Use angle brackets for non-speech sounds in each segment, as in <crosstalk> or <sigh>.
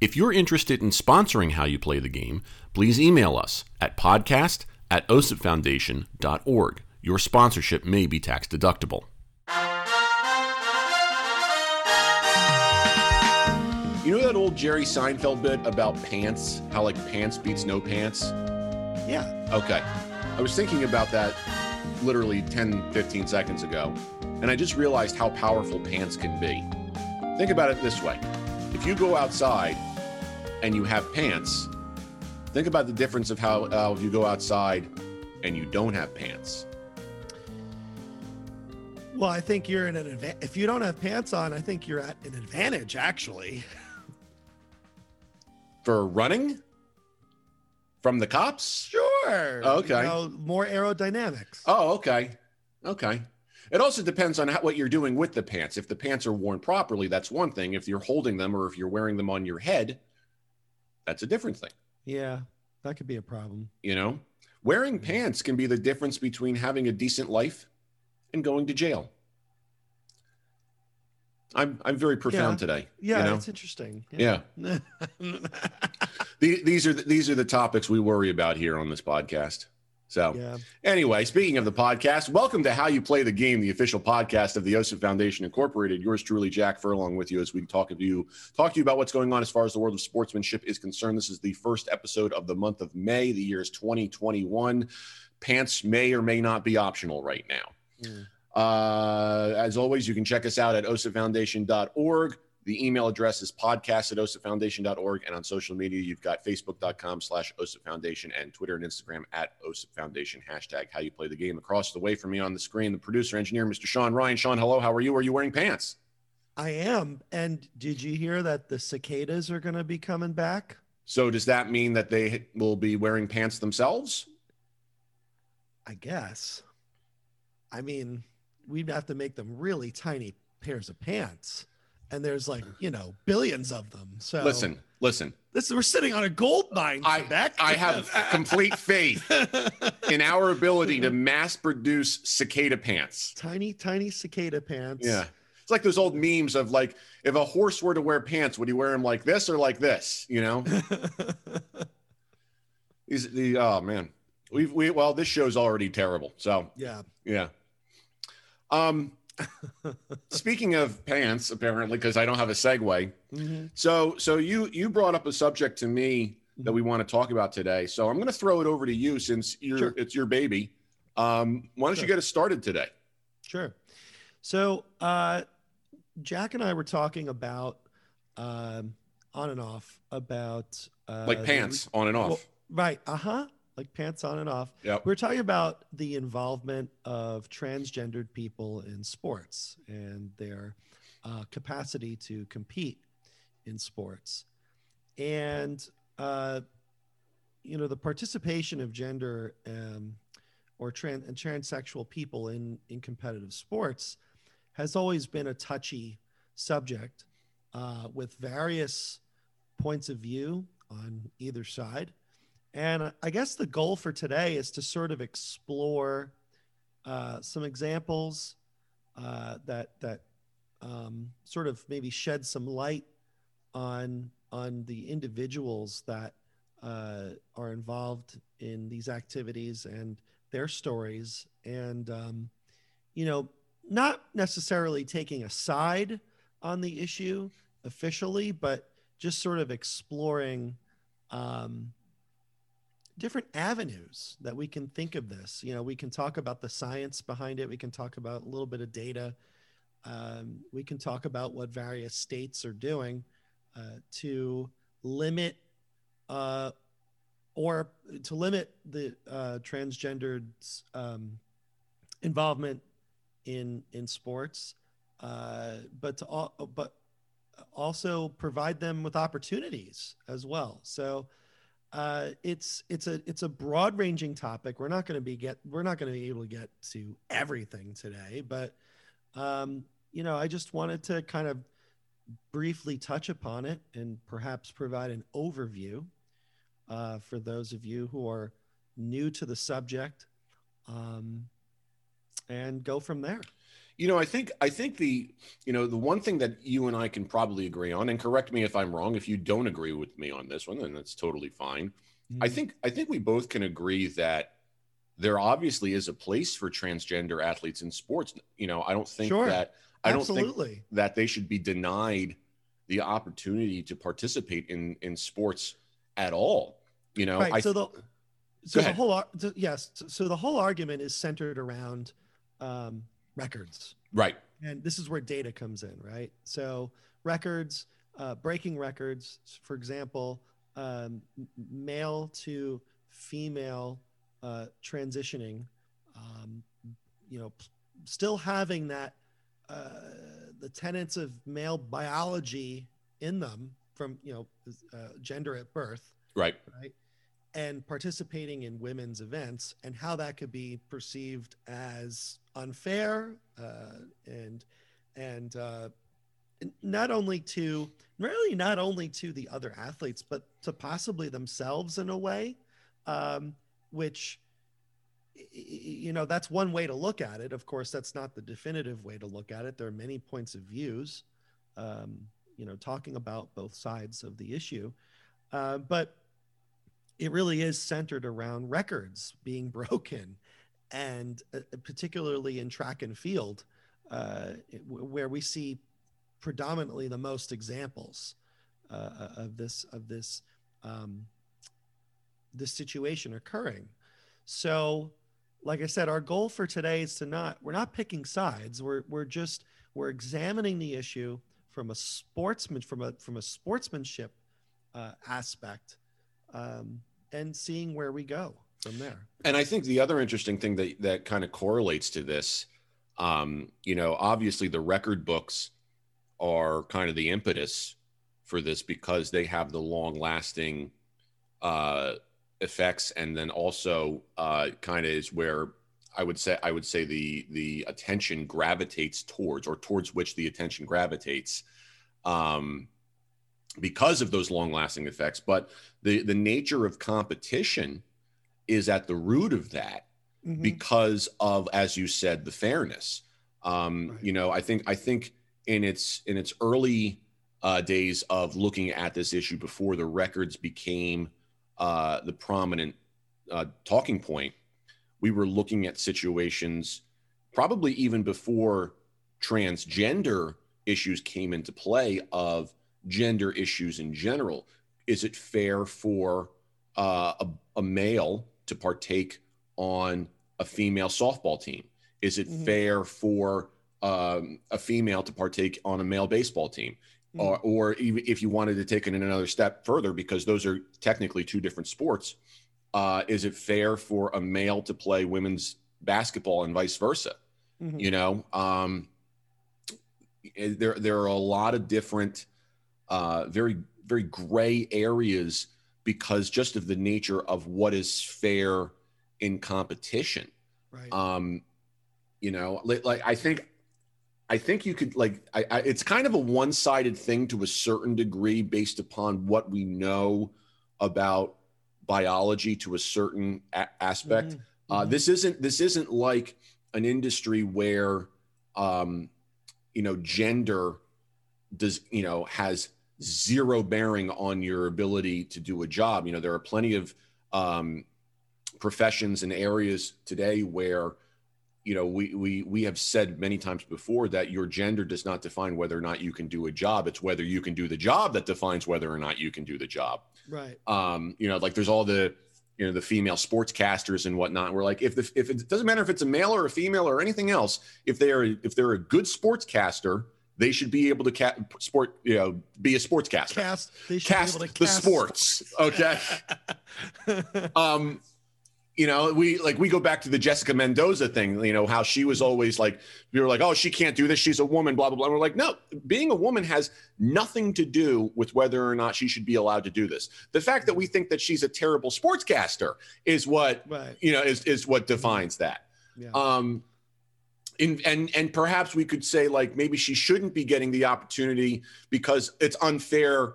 If you're interested in sponsoring How You Play the Game, please email us at podcast at osipfoundation.org. Your sponsorship may be tax deductible. You know that old Jerry Seinfeld bit about pants? How like pants beats no pants? Yeah. Okay. I was thinking about that literally 10, 15 seconds ago, and I just realized how powerful pants can be. Think about it this way if you go outside and you have pants, think about the difference of how uh, if you go outside and you don't have pants. Well, I think you're in an advantage. If you don't have pants on, I think you're at an advantage, actually. <laughs> For running? From the cops? Sure. Okay. You know, more aerodynamics. Oh, okay. Okay. It also depends on how, what you're doing with the pants. If the pants are worn properly, that's one thing. If you're holding them or if you're wearing them on your head, that's a different thing. Yeah, that could be a problem. You know, wearing pants can be the difference between having a decent life and going to jail. I'm I'm very profound Yeah. today. Yeah, you know? it's interesting. yeah. <laughs> The- These are the, these are the topics we worry about here on this podcast. So yeah. Anyway, speaking of the podcast, welcome to How You Play the Game, the official podcast of the OSIP Foundation Incorporated. Yours truly, Jack Furlong, with you as we talk to you, talk to you about what's going on as far as the world of sportsmanship is concerned. This is the first episode of the month of May. The year is 2021. Pants may or may not be optional right now. Mm. Uh, as always, you can check us out at osipfoundation.org. The email address is podcast at osipfoundation.org. And on social media, you've got facebook.com slash OSIP Foundation and Twitter and Instagram at OSIP Foundation, hashtag how you play the game. Across the way from me on the screen, the producer engineer, Mr. Sean Ryan. Sean, hello. How are you? Are you wearing pants? I am. And did you hear that the cicadas are going to be coming back? So does that mean that they will be wearing pants themselves? I guess. I mean, we'd have to make them really tiny pairs of pants. And there's like, you know, billions of them. So Listen, listen. this we're sitting on a gold mine. I, Quebec. I have complete faith <laughs> in our ability to mass produce cicada pants. tiny, tiny cicada pants. Yeah. It's like those old memes of like, if a horse were to wear pants, would he wear them like this or like this? You know, <laughs> these the oh man, we've we well, this show's already terrible. So yeah. yeah. Um, <laughs> speaking of pants, apparently, because I don't have a segue. Mhm. So so you you brought up a subject to me that we want to talk about today. So I'm going to throw it over to you since you're Sure. it's your baby. Um, why don't you get us started today? Sure. So, uh, Jack and I were talking about um, on and off about uh, Like the- pants on and off. well, right. Uh huh. Like pants on and off. Yep. We are talking about the involvement of transgendered people in sports and their uh, capacity to compete in sports. And, uh, you know, the participation of gender um, or trans and transsexual people in, in competitive sports has always been a touchy subject uh, with various points of view on either side. And I guess the goal for today is to sort of explore uh, some examples uh, that that um, sort of maybe shed some light on on the individuals that uh, are involved in these activities and their stories, and um, you know, not necessarily taking a side on the issue officially, but just sort of exploring. Um, different avenues that we can think of this. You know, we can talk about the science behind it. We can talk about a little bit of data. Um, we can talk about what various states are doing uh, to limit uh, or to limit the uh, transgendered um, involvement in in sports, uh, but to all, but also provide them with opportunities as well. So uh, it's it's a it's a broad ranging topic. We're not going to be get we're not going to be able to get to everything today, but um, you know, I just wanted to kind of briefly touch upon it and perhaps provide an overview uh, for those of you who are new to the subject, um, and go from there. You know, I think I think the you know the one thing that you and I can probably agree on, and correct me if I'm wrong. If you don't agree with me on this one, then that's totally fine. Mm-hmm. I think I think we both can agree that there obviously is a place for transgender athletes in sports. You know, I don't think sure. that I don't think that they should be denied the opportunity to participate in in sports at all. You know, right. I, so the so the whole yes, so the whole argument is centered around um, records. Right. And this is where data comes in, right? So records, uh, breaking records, for example, um, male to female uh, transitioning, um, you know, still having that uh, the tenets of male biology in them from you know uh, gender at birth, right? Right and participating in women's events and how that could be perceived as unfair uh, and and uh, not only to really not only to the other athletes but to possibly themselves in a way um, which you know that's one way to look at it. Of course that's not the definitive way to look at it. There are many points of views um, you know talking about both sides of the issue. Uh, but it really is centered around records being <laughs> broken and uh, particularly in track and field uh, where we see predominantly the most examples uh, uh, of this of this um, this situation occurring. So like i said our goal for today is to not we're not picking sides. We're, we're just we're examining the issue from a sportsman from a from a sportsmanship uh, aspect um, and seeing where we go from there. And I think the other interesting thing that that kind of correlates to this, um, you know, obviously the record books are kind of the impetus for this because they have the long lasting uh, effects, and then also uh, kind of is where I would say I would say the the attention gravitates towards, or towards which the attention gravitates. Um, because of those long lasting effects. But the, the nature of competition is at the root of that mm-hmm. because of, as you said, the fairness. Um, right. You know, I think, I think in its, in its early uh, days of looking at this issue before the records became uh, the prominent uh, talking point, we were looking at situations probably even before transgender issues came into play of gender issues in general. Is it fair for uh, a, a, male to partake on a female softball team? Is it mm-hmm. fair for um, a female to partake on a male baseball team? Mm-hmm. Or, or even if you wanted to take it another step further, because those are technically two different sports, uh, is it fair for a male to play women's basketball and vice versa? Mm-hmm. You know, um, eh, there there are a lot of different uh, very very gray areas because just of the nature of what is fair in competition. Right. Um, you know, like, like I think I think you could like I, I, it's kind of a one-sided thing to a certain degree based upon what we know about biology to a certain a- aspect. Mm-hmm. Uh, mm-hmm. this isn't this isn't like an industry where um, you know gender does you know has zero bearing on your ability to do a job. You know, there are plenty of um, professions and areas today where, you know, we, we, we have said many times before that your gender does not define whether or not you can do a job. It's whether you can do the job that defines whether or not you can do the job. Right. Um, you know, like there's all the, you know, the female sportscasters and whatnot. We're like, if the, if it doesn't matter if it's a male or a female or anything else, if they are, if they're a good sportscaster, they should be able to ca- sport, you know, be a sportscaster. Cast, cast the cast sports. Okay. <laughs> um, you know, we like we go back to the Jessica Mendoza thing, you know, how she was always like, we were like, oh, she can't do this. She's a woman, blah, blah, blah. And we're like, no, being a woman has nothing to do with whether or not she should be allowed to do this. The fact that we think that she's a terrible sportscaster is what, right. you know, is, is what defines that. Yeah. Um, in, and and perhaps we could say like maybe she shouldn't be getting the opportunity because it's unfair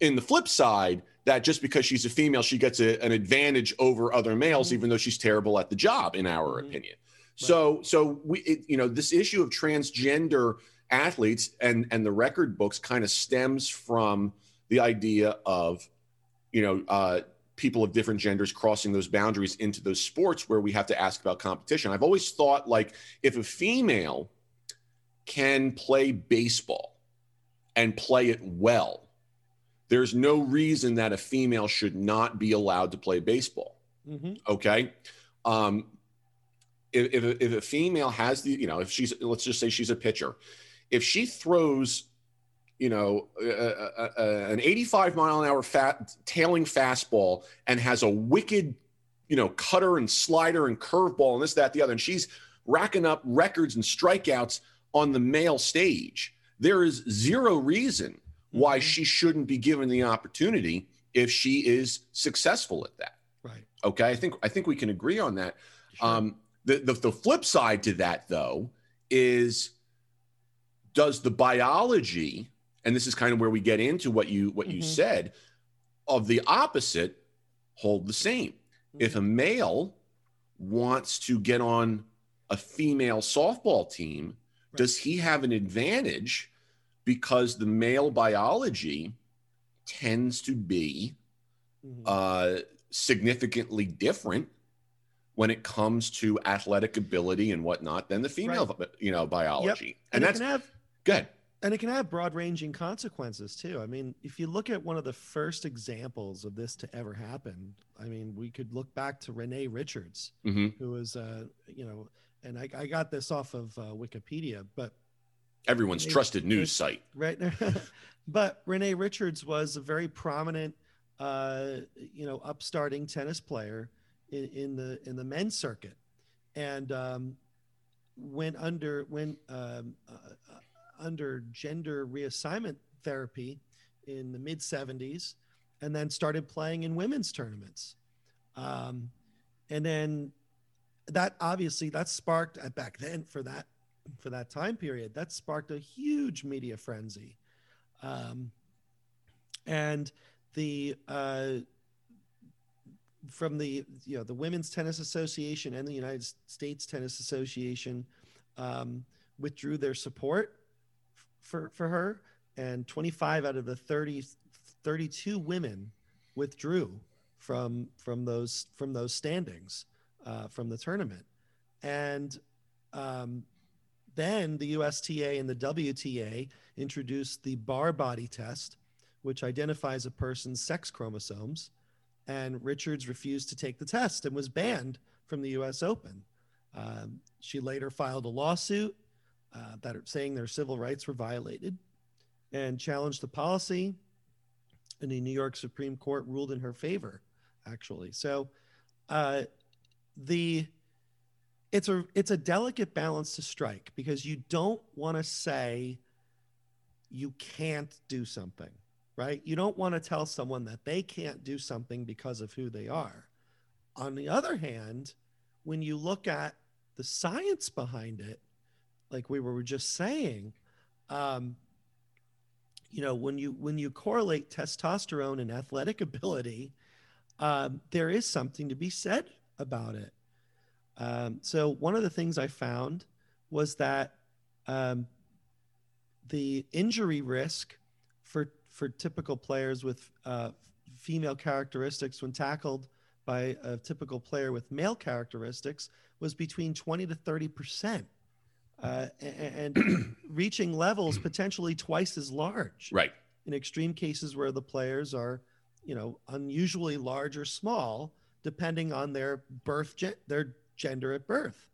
in the flip side that just because she's a female, she gets a, an advantage over other males, mm-hmm. even though she's terrible at the job, in our mm-hmm. opinion. Right. So, so we, it, you know, this issue of transgender athletes and and the record books kind of stems from the idea of, you know, uh, people of different genders crossing those boundaries into those sports where we have to ask about competition. I've always thought like if a female can play baseball and play it well there's no reason that a female should not be allowed to play baseball. Mm-hmm. Okay. Um, if, if, if, a female has the, you know, if she's, let's just say she's a pitcher, if she throws, you know, an 85 mile an hour fat tailing fastball and has a wicked, you know, cutter and slider and curveball and this, that, the other, and she's racking up records and strikeouts on the male stage, there is zero reason why mm-hmm. she shouldn't be given the opportunity if she is successful at that. Right. Okay. I think I think we can agree on that. Sure. Um, the, the the flip side to that though is does the biology and this is kind of where we get into what you what you mm-hmm. said of the opposite hold the same mm-hmm. if a male wants to get on a female softball team right. does he have an advantage because the male biology tends to be mm-hmm. uh, significantly different when it comes to athletic ability and whatnot than the female, right. you know, biology. Yep. And, and that's have, good. And it can have broad ranging consequences too. I mean, if you look at one of the first examples of this to ever happen, I mean, we could look back to Renee Richards, mm-hmm. who was, uh, you know, and I, I got this off of uh, Wikipedia, but everyone's Renee, trusted news site. Right. <laughs> but Renee Richards was a very prominent, uh, you know, upstarting tennis player in, in, the in the men's circuit, and um, went under went um, uh, uh under gender reassignment therapy in the mid 70s, and then started playing in women's tournaments, um, and then that obviously that sparked uh, back then for that for that time period. That sparked a huge media frenzy. Um, and the uh, from the you know the Women's Tennis Association and the United States Tennis Association um, withdrew their support for for her, and 25 out of the 30 32 women withdrew from from those from those standings uh, from the tournament, and um, then the USTA and the WTA introduced the Barr body test, which identifies a person's sex chromosomes. And Richards refused to take the test and was banned from the US Open. Um, she later filed a lawsuit uh, that are saying their civil rights were violated and challenged the policy. And the New York Supreme Court ruled in her favor, actually. So uh, the it's a it's a delicate balance to strike because you don't want to say you can't do something right you don't want to tell someone that they can't do something because of who they are on the other hand when you look at the science behind it like we were just saying um, you know when you when you correlate testosterone and athletic <laughs> ability um, there is something to be said about it. Um, so one of the things I found was that um, the injury risk for for typical players with uh, female characteristics when tackled by a typical player with male characteristics was between 20 to 30 percent uh, and, and <clears throat> reaching levels potentially twice as large right in extreme cases where the players are you know unusually large or small depending on their birth their gender at birth.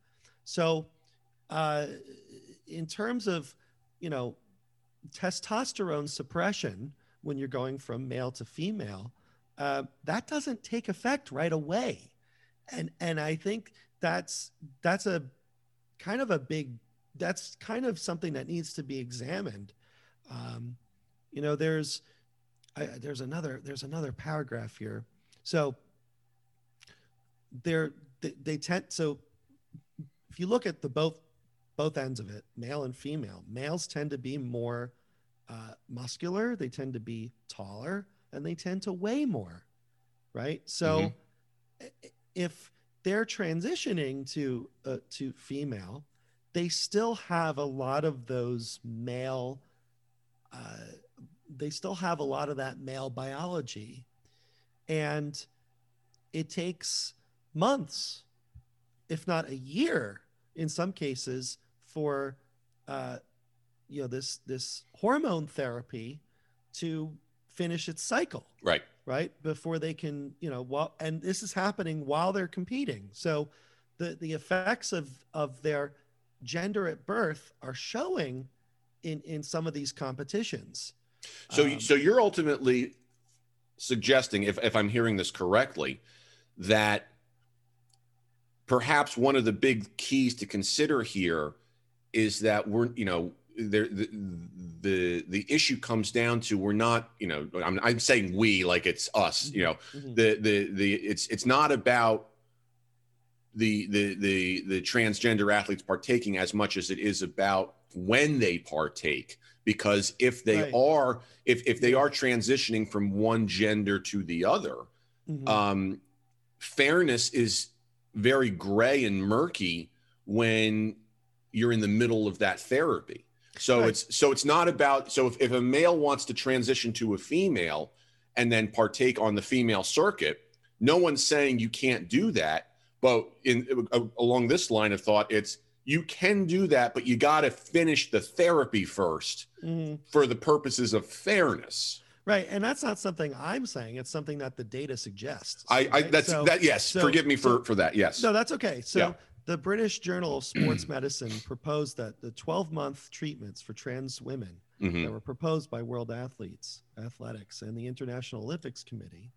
So, uh, in terms of, you know, testosterone suppression when you're going from male to female, uh, that doesn't take effect right away. and and I think that's that's a kind of a big that's kind of something that needs to be examined. Um, you know, there's I, there's another there's another paragraph here. So they're they, they tend so if you look at the both both ends of it, male and female, males tend to be more uh, muscular, they tend to be taller, and they tend to weigh more, right? So mm-hmm. if they're transitioning to uh, to female, they still have a lot of those male. Uh, they still have a lot of that male biology, and it takes months, if not a year, in some cases, for uh, you know this this hormone therapy to finish its cycle. Right. Right before they can, you know, while and this is happening while they're competing. So the the effects of of their gender at birth are showing in in some of these competitions. So um, so you're ultimately suggesting if if I'm hearing this correctly that perhaps one of the big keys to consider here is that we're you know there the, the the issue comes down to we're not you know I'm, I'm saying we like it's us you know mm-hmm. the the the it's it's not about the the the the transgender athletes partaking as much as it is about when they partake because if they right. are if if they are transitioning from one gender to the other mm-hmm. um fairness is very gray and murky when you're in the middle of that therapy. So right. it's so it's not about so if, if a male wants to transition to a female and then partake on the female circuit, no one's saying you can't do that. But in uh, along this line of thought, it's you can do that, but you got to finish the therapy 1st mm-hmm. for the purposes of fairness. Right, and that's not something I'm saying. It's something that the data suggests. I, right? I that's so, that. Yes, so, forgive me for so, for that. Yes. No, that's okay. So yeah. the British Journal of Sports <clears throat> Medicine proposed that the 12 month treatments for trans women mm-hmm. that were proposed by World Athletes Athletics and the International Olympics Committee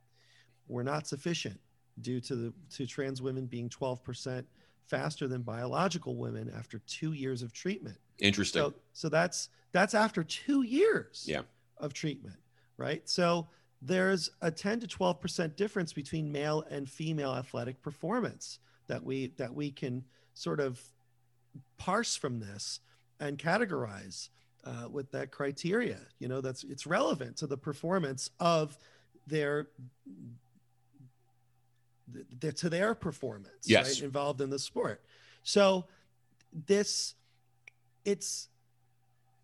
were not sufficient due to the to trans women being 12 percent faster than biological women after two years of treatment. Interesting. So, so that's that's after two years. Yeah. Of treatment right? So there's a 10 to 12% difference between male and female athletic performance that we that we can sort of parse from this and categorize uh, with that criteria. You know, that's it's relevant to the performance of their, their to their performance yes. right, involved in the sport. So this it's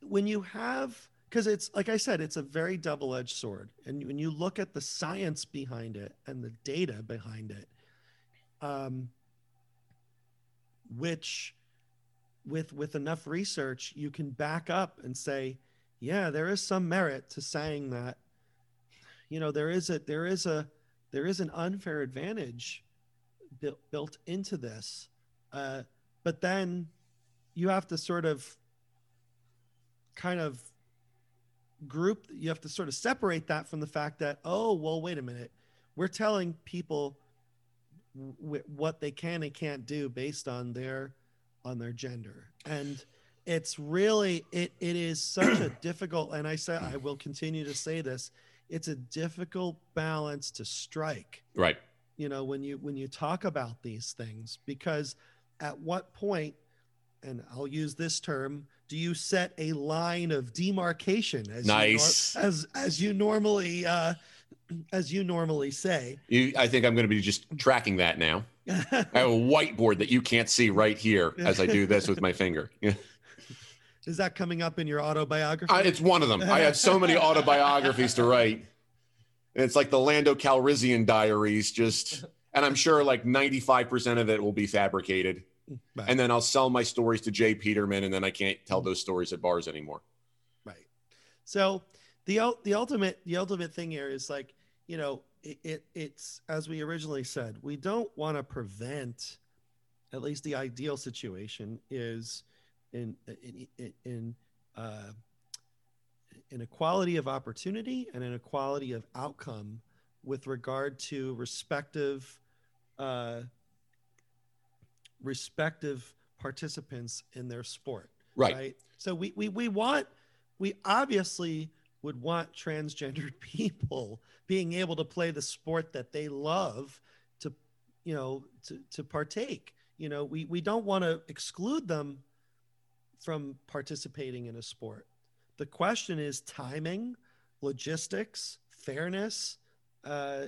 when you have because it's like I said, it's a very double edged sword. And when you look at the science behind it and the data behind it, um, which with with enough research you can back up and say, yeah, there is some merit to saying that, you know, there is a there is a there is an unfair advantage built built into this, uh, but then you have to sort of kind of group you have to sort of separate that from the fact that oh well wait a minute. We're telling people w- what they can and can't do based on their on their gender. And it's really it it is such a difficult and i say i will continue to say this it's a difficult balance to strike right you know when you when you talk about these things because at what point and i'll use this term do you set a line of demarcation as nice you nor- as as you normally uh, as you normally say? You, I think I'm going to be just tracking that now. <laughs> I have a whiteboard that you can't see right here as I do this with my finger. <laughs> Is that coming up in your autobiography? Uh, it's one of them. I have so many <laughs> autobiographies to write. It's like the Lando Calrissian diaries, just, and I'm sure like 95% of it will be fabricated. Right. And then I'll sell my stories to J. Peterman, and then I can't tell those stories at bars anymore. Right. So the the ultimate the ultimate thing here is like you know it, it it's as we originally said we don't want to prevent at least the ideal situation is in in in uh, inequality of opportunity and inequality of outcome with regard to respective uh, respective participants in their sport. Right. So we, we we want we obviously would want transgendered <laughs> people being able to play the sport that they love to you know to to partake. You know, we we don't want to exclude them from participating in a sport. The question is timing, logistics, fairness, uh,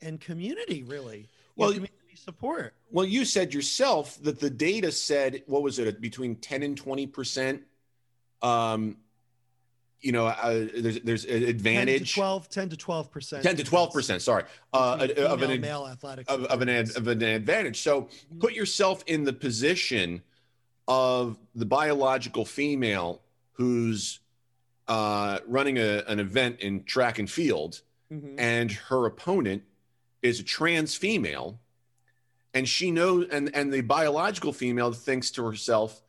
and community. Really, Well, you community support. Well, you said yourself that the data said what was it between ten and twenty percent. Um, you know, uh, there's there's an 10 to advantage. 12, 10 to 12 percent. 10 to 12 percent. Sorry, uh, of an male athletic of, of an ad, of an advantage. So Mm-hmm. put yourself in the position of the biological female who's uh, running a, an event in track and field, Mhm. and her opponent is a trans female, and she knows, and and the biological female thinks to herself,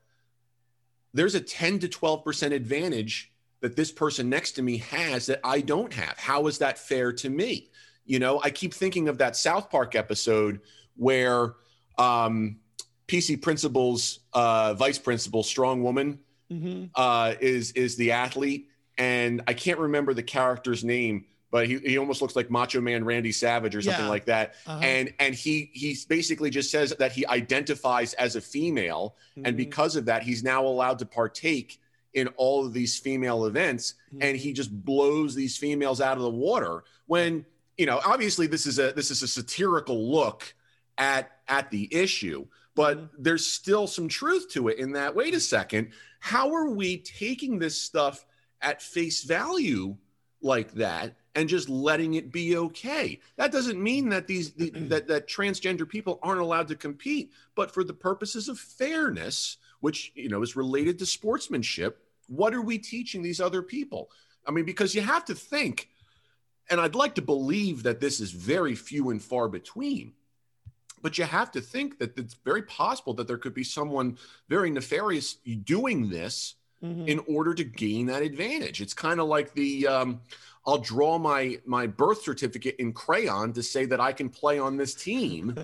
"There's a 10 to 12 percent advantage." That this person next to me has that I don't have. How is that fair to me? You know, I keep thinking of that South Park episode where um, PC Principal's uh, vice principal, strong woman, Mhm. uh, is is the athlete, and I can't remember the character's name, but he, he almost looks like Macho Man Randy Savage or something Yeah. like that. Uh-huh. And and he he basically just says that he identifies as a female, and Mhm. because of that, he's now allowed to partake in all of these female events and he just blows these females out of the water when you know obviously this is a this is a satirical look at at the issue but Mhm. there's still some truth to it in that wait a second how are we taking this stuff at face value like that and just letting it be okay that doesn't mean that these the, <clears throat> that that transgender people aren't allowed to compete but for the purposes of fairness which you know is related to sportsmanship what are we teaching these other people i mean because you have to think and i'd like to believe that this is very few and far between but you have to think that it's very possible that there could be someone very nefarious doing this Mhm. in order to gain that advantage. It's kind of like the um, I'll draw my my birth certificate in crayon to say that I can play on this team.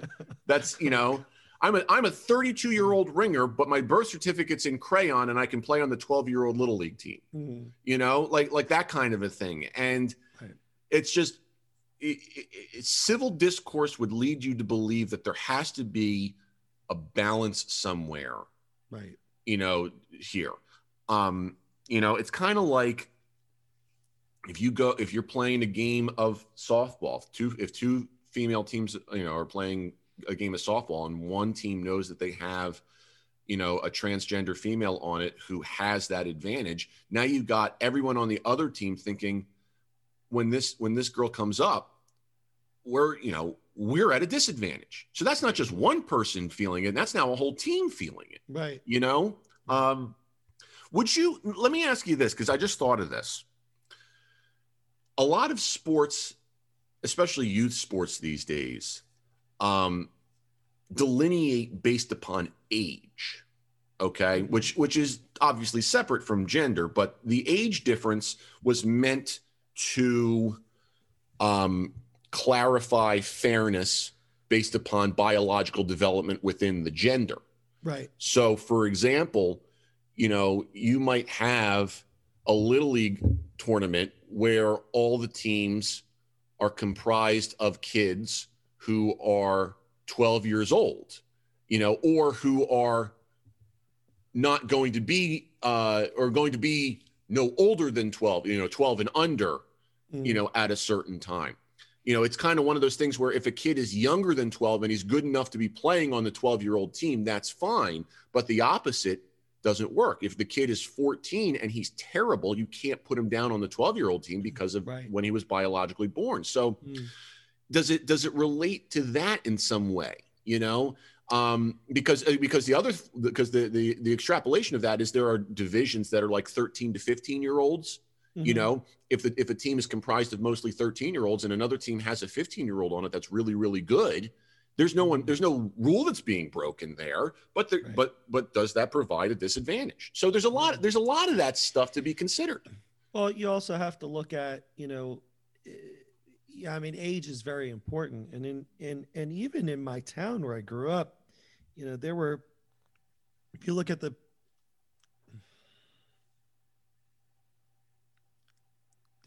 That's you know I'm a I'm a 32 year old ringer, but my birth certificate's in crayon and I can play on the 12 year old little league team. Mhm. You know, like like that kind of a thing. And Right. it's just it, it, civil discourse would lead you to believe that there has to be a balance somewhere right. you know here um you know it's kind of like if you go if you're playing a game of softball if two if two female teams you know are playing a game of softball and one team knows that they have you know a transgender female on it who has that advantage now you've got everyone on the other team thinking when this when this girl comes up we're you know we're at a disadvantage. So that's not just one person feeling it that's now a whole team feeling it. Right. you know? Um would you let me ask you this because i just thought of this. A lot of sports especially youth sports these days um delineate based upon age okay? Which which is obviously separate from gender but the age difference was meant to um clarify fairness based upon biological development within the gender Right. so, for example, you know, you might have a little league tournament where all the teams are comprised of kids who are 12 years old, you know, or who are not going to be, uh, or going to be no older than 12, you know, 12 and under, you Mhm. know, at a certain time. You know, it's kind of one of those things where if a kid is younger than 12 and he's good enough to be playing on the 12 year old team, that's fine. But the opposite doesn't work. If the kid is 14 and he's terrible, you can't put him down on the 12 year old team because of Right. when he was biologically born. So Mm. does it does it relate to that in some way? You know, um, because uh, because the other because the, the the extrapolation of that is there are divisions that are like 13 to 15 year olds you Mhm. know if the, if a team is comprised of mostly 13 year olds and another team has a 15 year old on it that's really really good there's no one there's no rule that's being broken there but the, Right. but but does that provide a disadvantage so there's a lot there's a lot of that stuff to be considered Well, you also have to look at, you know, eh, yeah, I mean, age is very important, and in and and even in my town where I grew up, you know, there were, if you look at the,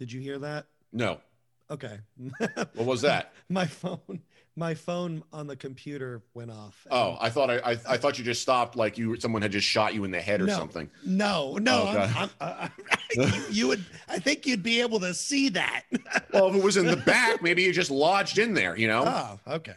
did you hear that? No. Okay. <laughs> What was that? my phone, my phone on the computer went off. Oh, I thought I, I I thought you just stopped like you someone had just shot you in the head or No. something. no, no, Oh, I'm. I'm, uh, <laughs> you, you would, I think you'd be able to see that. <laughs> Well, if it was in the back, maybe it just lodged in there. You know. oh, okay.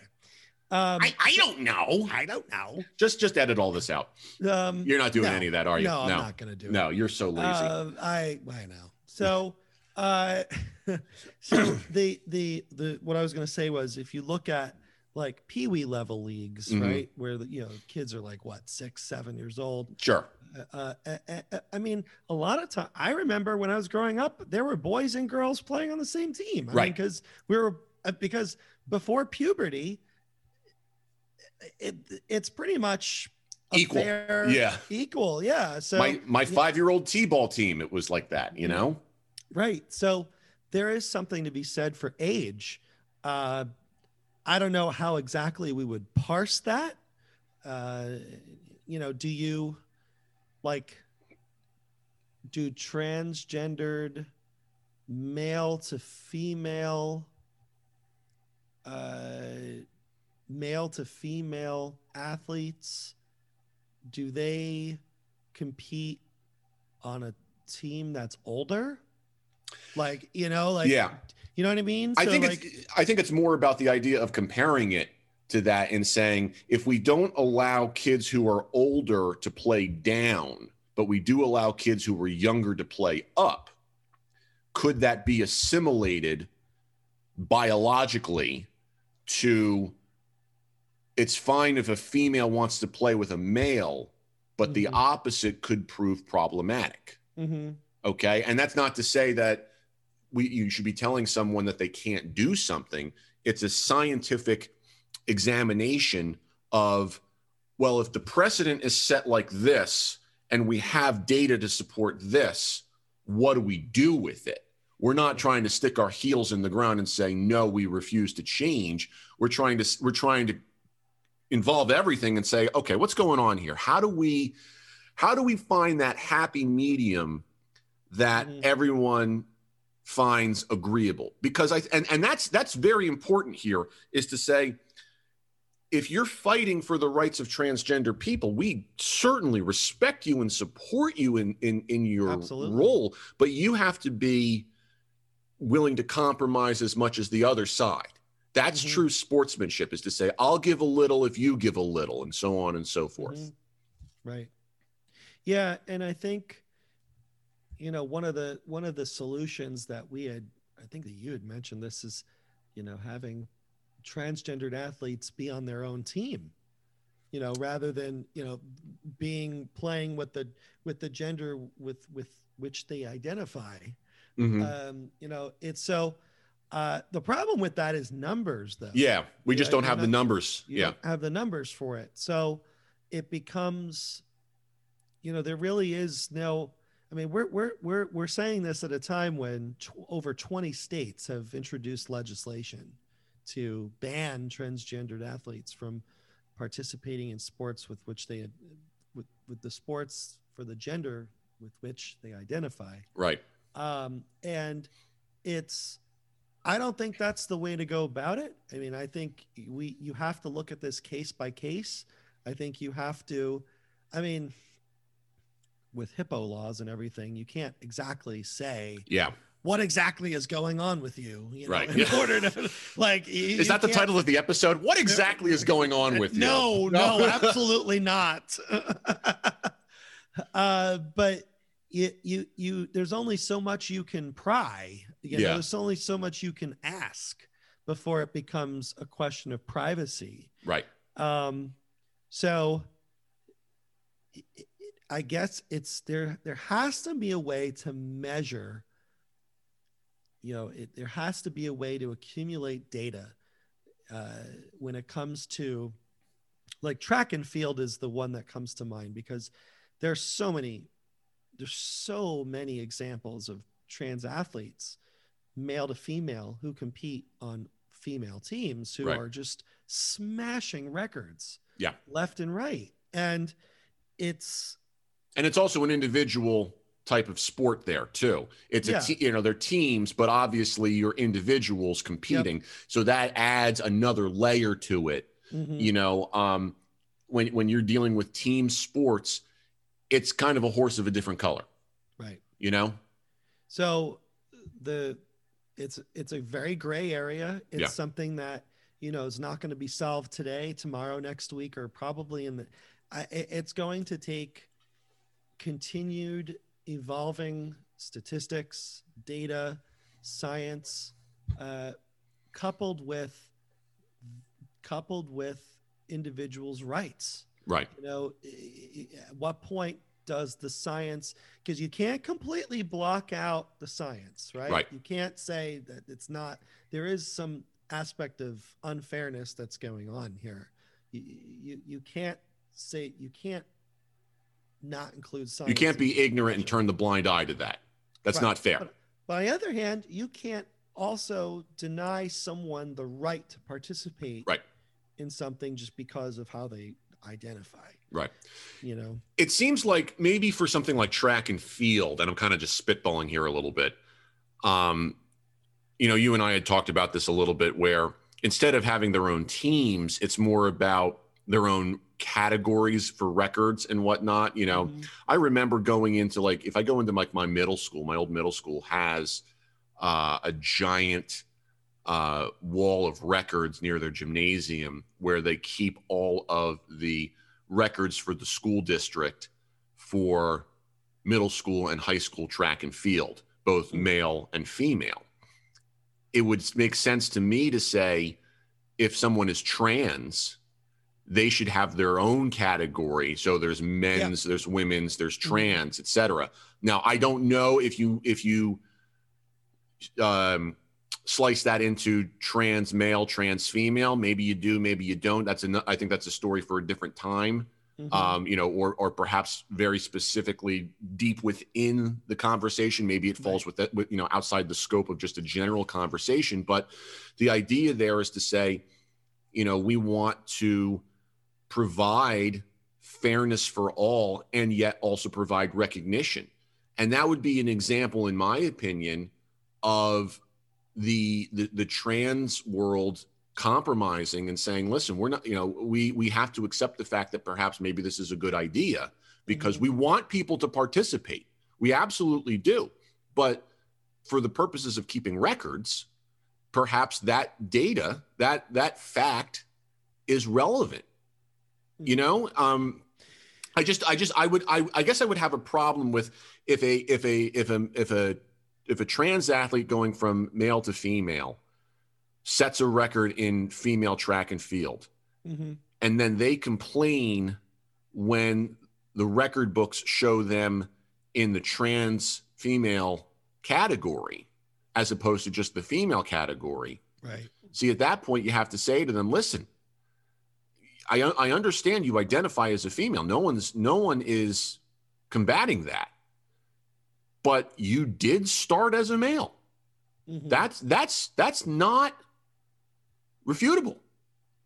Um, I, I don't know. I don't know. Just just edit all this out. Um, You're not doing no. any of that, are you? no, I'm not going to do it. No, you're so lazy. Uh, I I know. So, uh, <laughs> so the the the what I was going to say was if you look at like pee wee level leagues, Mhm. right, where the you know kids are like what six seven years old. sure. Uh, uh, uh, uh, I mean, a lot of time. I remember when I was growing up, there were boys and girls playing on the same team. I Right. Because we were uh, because before puberty, it it's pretty much Equal. fair- Yeah. equal. Yeah. So my my five year old T ball team, it was like that. You know. Right. So there is something to be said for age. Uh, I don't know how exactly we would parse that. Uh, you know, do you like do transgendered male to female uh, male to female athletes do they compete on a team that's older like you know like yeah. you know what i mean I think like it's I think it's more about the idea of comparing it to that and saying if we don't allow kids who are older to play down, but we do allow kids who are younger to play up, could that be assimilated biologically to it's fine if a female wants to play with a male, but the Mhm. opposite could prove problematic mhm, okay. And that's not to say that we you should be telling someone that they can't do something. It's a scientific examination of well if the precedent is set like this and we have data to support this what do we do with it? We're not trying to stick our heels in the ground and say no we refuse to change. We're trying to we're trying to involve everything and say okay what's going on here? How do we how do we find that happy medium that Mhm. everyone finds agreeable because i and, and that's that's very important here is to say if you're fighting for the rights of transgender people we certainly respect you and support you in in, in your Absolutely. role but you have to be willing to compromise as much as the other side that's Mhm. true sportsmanship is to say i'll give a little if you give a little and so on and so forth mhm. right yeah and i think you know one of the one of the solutions that we had i think that you had mentioned this is you know having transgendered athletes be on their own team you know rather than you know being playing with the with the gender with with which they identify. Mhm. um you know it's so uh the problem with that is numbers though. Yeah we just Yeah, don't have the numbers. you yeah. have the numbers for it. So it becomes you know there really is no i mean we're we're we're, we're saying this at a time when tw- over 20 states have introduced legislation to ban transgendered athletes from participating in sports with which they with, with the sports for the gender with which they identify. Right. Um, and it's i don't think that's the way to go about it. I mean i think we you have to look at this case by case. I think you have to i mean with HIPAA laws and everything you can't exactly say yeah what exactly is going on with you, you know, Right. in <laughs> order to like you- Is that the title of the episode? What exactly is going on with you? no, <laughs> no, absolutely not. <laughs> uh, but you, you, you, there's only so much you can pry. You know, Yeah. There's only so much you can ask before it becomes a question of privacy. Right. Um, so i- guess it's there. There has to be a way to measure. You know, it, there has to be a way to accumulate data uh, when it comes to, like track and field is the one that comes to mind because there's so many, there's so many examples of trans athletes, male to female, who compete on female teams who Right. are just smashing records Yeah. left and right and it's and it's also an individual type of sport there too. It's Yeah. a te- you know they're teams, but obviously you're individuals competing, so that adds another layer to it. mhm, You know, um, when when you're dealing with team sports, it's kind of a horse of a different color. right You know, So the it's it's a very gray area. It's Yeah. something that you know is not going to be solved today, tomorrow, next week, or probably in the. I, it's going to take continued evolving statistics, data, science, uh, coupled with coupled with individuals' rights right? you know at what point does the science because you can't completely block out the science right? Right. you can't say that it's not there is some aspect of unfairness that's going on here you you, you can't say you can't not include science You can't be ignorant and turn the blind eye to that. That's Right. not fair. But, but on the other hand, you can't also deny someone the right to participate Right. in something just because of how they identify. Right. You know, it seems like maybe for something like track and field, and I'm kind of just spitballing here a little bit. Um, you know, you and I had talked about this a little bit where instead of having their own teams, it's more about their own categories for records and whatnot. You know, Mhm. I remember going into like if I go into like my middle school, my old middle school has uh, a giant uh, wall of records near their gymnasium where they keep all of the records for the school district for middle school and high school track and field, both Mhm. male and female. It would make sense to me to say if someone is trans, they should have their own category. So there's men's, there's women's, there's Mhm. trans, etc. Now I don't know if you if you um, slice that into trans male, trans female. Maybe you do, maybe you don't. That's an, I think that's a story for a different time. Mhm. Um, you know, or or perhaps very specifically deep within the conversation. Maybe it falls with that, with, you know, outside the scope of just a general conversation. But the idea there is to say, you know, we want to provide fairness for all and yet also provide recognition. And that would be an example, in my opinion, of the the, the trans world compromising and saying, listen, we're not, you know, we we have to accept the fact that perhaps maybe this is a good idea because Mhm. we want people to participate. We absolutely do. But for the purposes of keeping records, perhaps that data, that that fact is relevant. You know, um, I just, I just, I would, I, I guess I would have a problem with if a, if a, if a, if a, if a trans athlete going from male to female sets a record in female track and field, Mhm. and then they complain when the record books show them in the trans female category as opposed to just the female category. Right. See, at that point, you have to say to them, listen, I, I understand you identify as a female. No one's, no one is combating that. But you did start as a male. Mhm. That's, that's, that's not refutable.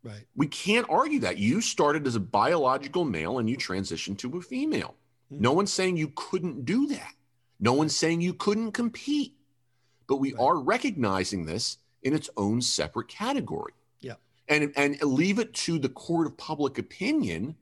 right. We can't argue that. You started as a biological male and you transitioned to a female. No one's saying you couldn't do that. No one's saying you couldn't compete. But we Right. are recognizing this in its own separate category. And and leave it to the court of public opinion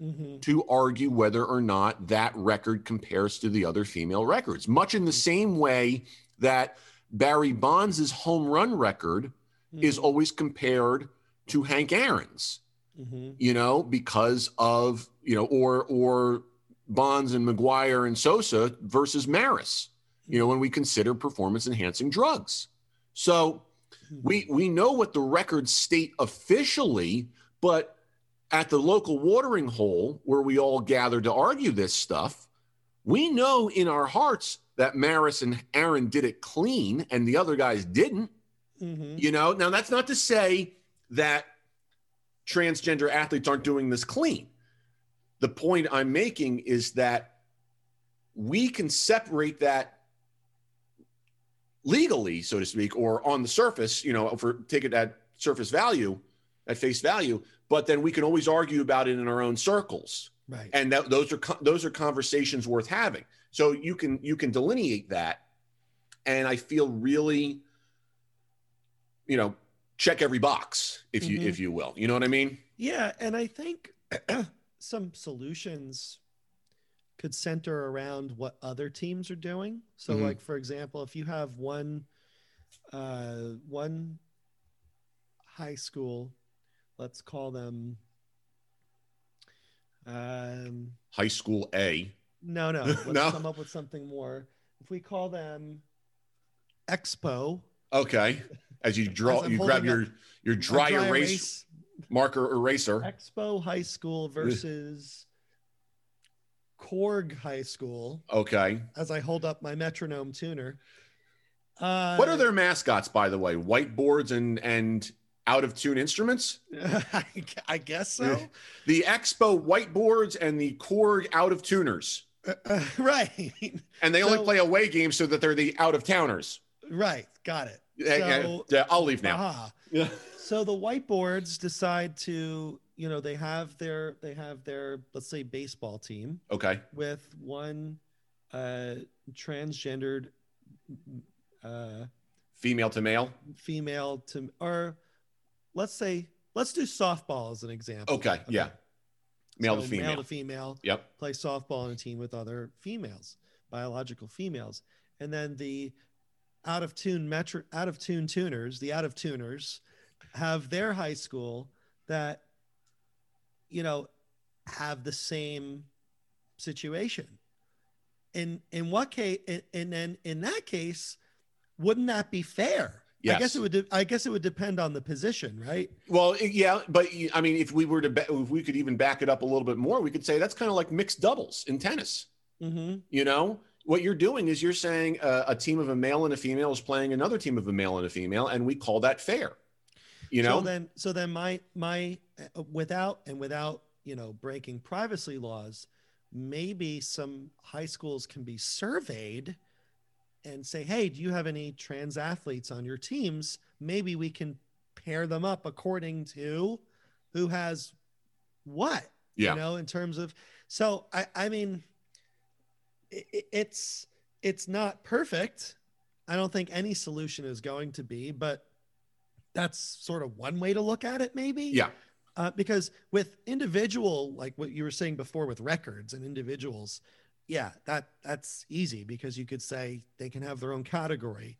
Mhm. to argue whether or not that record compares to the other female records. Much in the same way that Barry Bonds' home run record is Mhm. always compared to Hank Aaron's Mhm. you know, because of, you know, or or Bonds and McGwire and Sosa versus Maris, you know, when we consider performance enhancing drugs. So we we know what the records state officially, but at the local watering hole where we all gather to argue this stuff, we know in our hearts that Maris and Aaron did it clean and the other guys didn't. Mhm. You know, now that's not to say that transgender athletes aren't doing this clean. The point I'm making is that we can separate that legally, so to speak, or on the surface, you know, for take it at surface value, at face value, but then we can always argue about it in our own circles. Right. And that those are those are conversations worth having. So you can you can delineate that and I feel really you know, check every box if you Mhm. if you will. You know what I mean? Yeah, and I think <clears throat> some solutions could center around what other teams are doing. So, Mhm. like for example, if you have one uh, one high school, let's call them. Um, High school A. no, no. <laughs> Let's No? come up with something more. If we call them Expo, Okay. As you draw <laughs> As you grab your your dry, dry erase, erase marker eraser. Expo High School versus Korg High School. Okay. As I hold up my metronome tuner. Uh, What are their mascots by the way? Whiteboards and and out of tune instruments? <laughs> I, I guess so. <laughs> The Expo whiteboards and the Korg out of tuners. Uh, <laughs> right, And they only play away games so that they're the out of towners. right. Got it. So- yeah, I'll leave now. Yeah. So the whiteboards decide to, you know, they have their they have their let's say baseball team Okay. with one uh transgendered uh Female to male. female to or let's say let's do softball as an example. Okay. Yeah. Male So to female. Male to female. Yep. Play softball in a team with other females, biological females, and then the out of tune metro out of tune tuners, the out of tuners, have their high school that you know have the same situation. In in what case? And then in that case, wouldn't that be fair? I guess it would. de- I guess it would depend on the position, right? Well, yeah, but I mean, if we were to, ba- if we could even back it up a little bit more, we could say that's kind of like mixed doubles in tennis. Mm-hmm. You know, what you're doing is you're saying uh, a team of a male and a female is playing another team of a male and a female, and we call that fair. You know, So then, so then my my uh, without and without you know breaking privacy laws, maybe some high schools can be surveyed and say, hey, do you have any trans athletes on your teams? Maybe we can pair them up according to who has what. Yeah. You know, in terms of so I I mean, i i- it's it's not perfect. I don't think any solution is going to be, but that's sort of one way to look at it, maybe. yeah, Uh, because with individual, like what you were saying before, with records and individuals, yeah, that that's easy because you could say they can have their own category.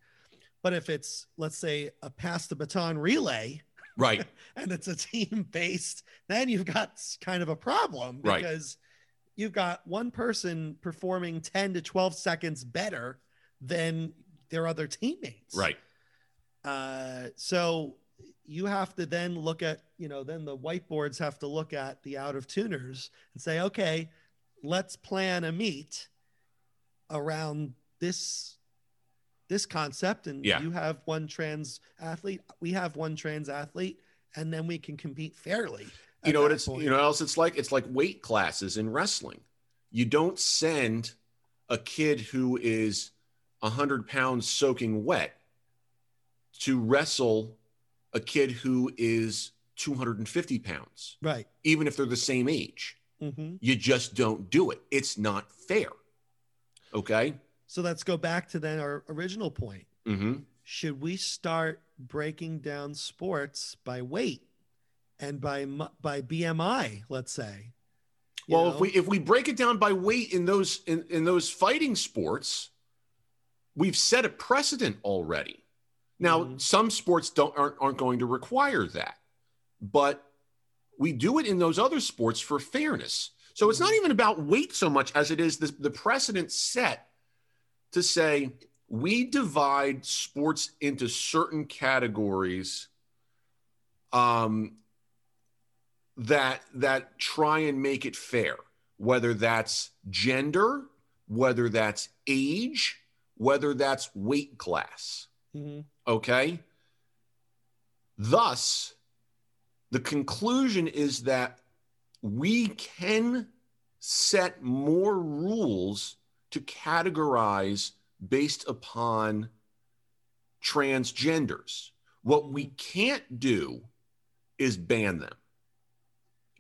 But if it's let's say a pass the baton relay right, <laughs> and it's a team based, then you've got kind of a problem Right. because you've got one person performing 10 to 12 seconds better than their other teammates. right, Uh, so you have to then look at, you know, then the whiteboards have to look at the out of tuners and say, okay, let's plan a meet around this this concept and Yeah. you have one trans athlete we have one trans athlete and then we can compete fairly you know what it's point. you know what else it's like it's like weight classes in wrestling you don't send a kid who is 100 pounds soaking wet to wrestle a kid who is 250 pounds. Right. Even if they're the same age. Hmm you just don't do it. It's not fair. Okay? So let's go back to then our original point. Mm-hmm. should we start breaking down sports by weight and by by BMI, let's say? You well know? if we if we break it down by weight in those in, in those fighting sports we've set a precedent already now Mhm. some sports don't aren't, aren't going to require that but we do it in those other sports for fairness so it's not Mhm. even about weight so much as it is the, the precedent set to say we divide sports into certain categories um, that that try and make it fair whether that's gender whether that's age whether that's weight class Mhm. okay thus the conclusion is that we can set more rules to categorize based upon transgenders what we can't do is ban them.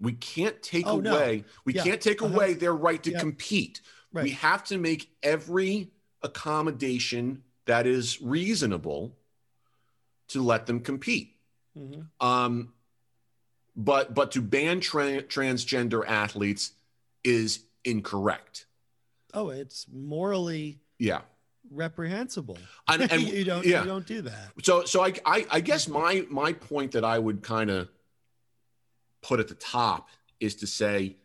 We can't take Oh, no. away we Yeah. can't take Uh-huh. away their right to Yeah. compete. We have to make every accommodation that is reasonable to let them compete. Mhm. Um, but but to ban tra- transgender athletes is incorrect. Oh, it's morally Yeah. reprehensible. And, and <laughs> you don't yeah. you don't do that. So so I I, I guess my my point that I would kind of put at the top is to say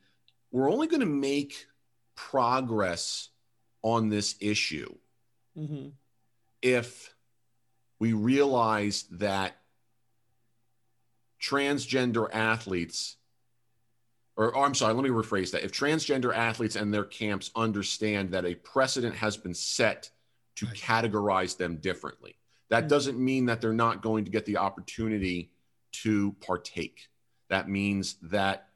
we're only going to make progress on this issue hmm if we realize that transgender athletes or, or I'm sorry, let me rephrase that. If transgender athletes and their camps understand that a precedent has been set to Right. categorize them differently, that Mhm. doesn't mean that they're not going to get the opportunity to partake. That means that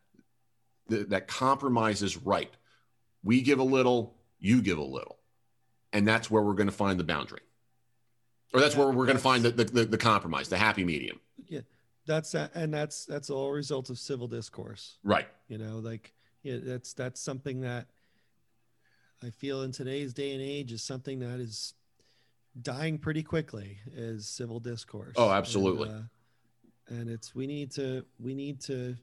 th- that compromise is right. We give a little, you give a little. And that's where we're going to find the boundary. Or that's where we're going to find the, the, the, compromise, the happy medium. Yeah, that's that, and that's that's all a result of civil discourse. Right. You know, like yeah, that's that's something that I feel in today's day and age is something that is dying pretty quickly is civil discourse. Oh, absolutely. And, uh, and it's we need to we need to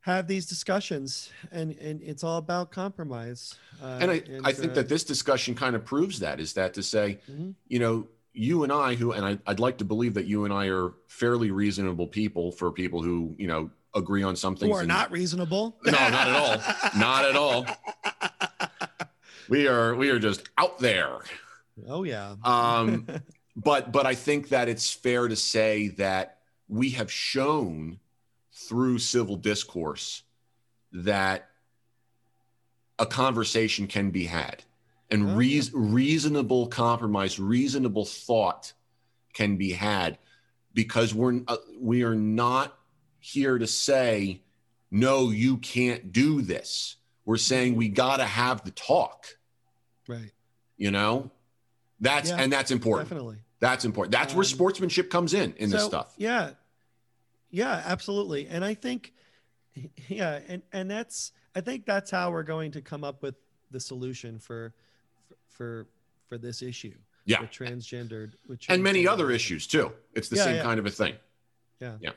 have these discussions and and it's all about compromise. Uh, And I, I think uh, that this discussion kind of proves that is that to say, Mhm. you know, you and I, who, and I, I'd like to believe that you and I are fairly reasonable people for people who, you know, agree on something. who are and- not reasonable. <laughs> No, not at all. Not at all. <laughs> We are, we are just out there. Oh yeah. Um, <laughs> but but I think that it's fair to say that we have shown through civil discourse that a conversation can be had and Oh, reas reasonable compromise reasonable thought can be had because we're uh, we are not here to say no you can't do this we're saying we got to have the talk right. you know that's Yeah, and that's important Definitely. that's important that's where Um, sportsmanship comes in in this stuff Yeah. Yeah, absolutely. And I think <laughs> yeah, and and that's I think that's how we're going to come up with the solution for for for this issue. Yeah. With transgendered with and many other issues too it's the Yeah, same yeah. kind of a thing Yeah, yeah.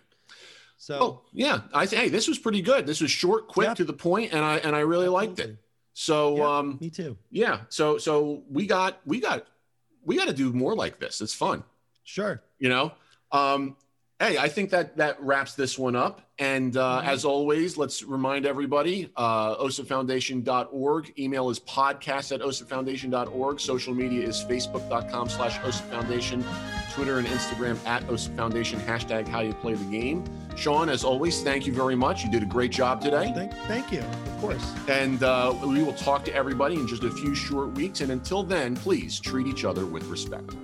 So oh yeah i think hey this was pretty good this was short quick Yeah. to the point and i and i really liked it so Yeah, um me too. yeah so so we got we got we got to do more like this it's fun Sure. you know um hey i think that that wraps this one up. And uh, Mhm. as always let's remind everybody uh, osafoundation.org email is podcast at osafoundation.org social media is facebook.com slash osafoundation twitter and instagram at osafoundation hashtag how you play the game. Sean as always thank you very much. You did a great job today. Thank thank you. Of course. and uh, we will talk to everybody in just a few short weeks. And until then please treat each other with respect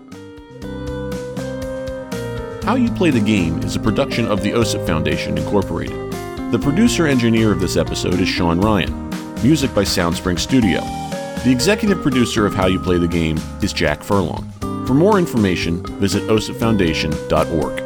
How You Play the Game is a production of the OSIP Foundation, Incorporated. The producer engineer of this episode is Sean Ryan. Music by Soundspring Studio. The executive producer of How You Play the Game is Jack Furlong. For more information, visit osipfoundation.org.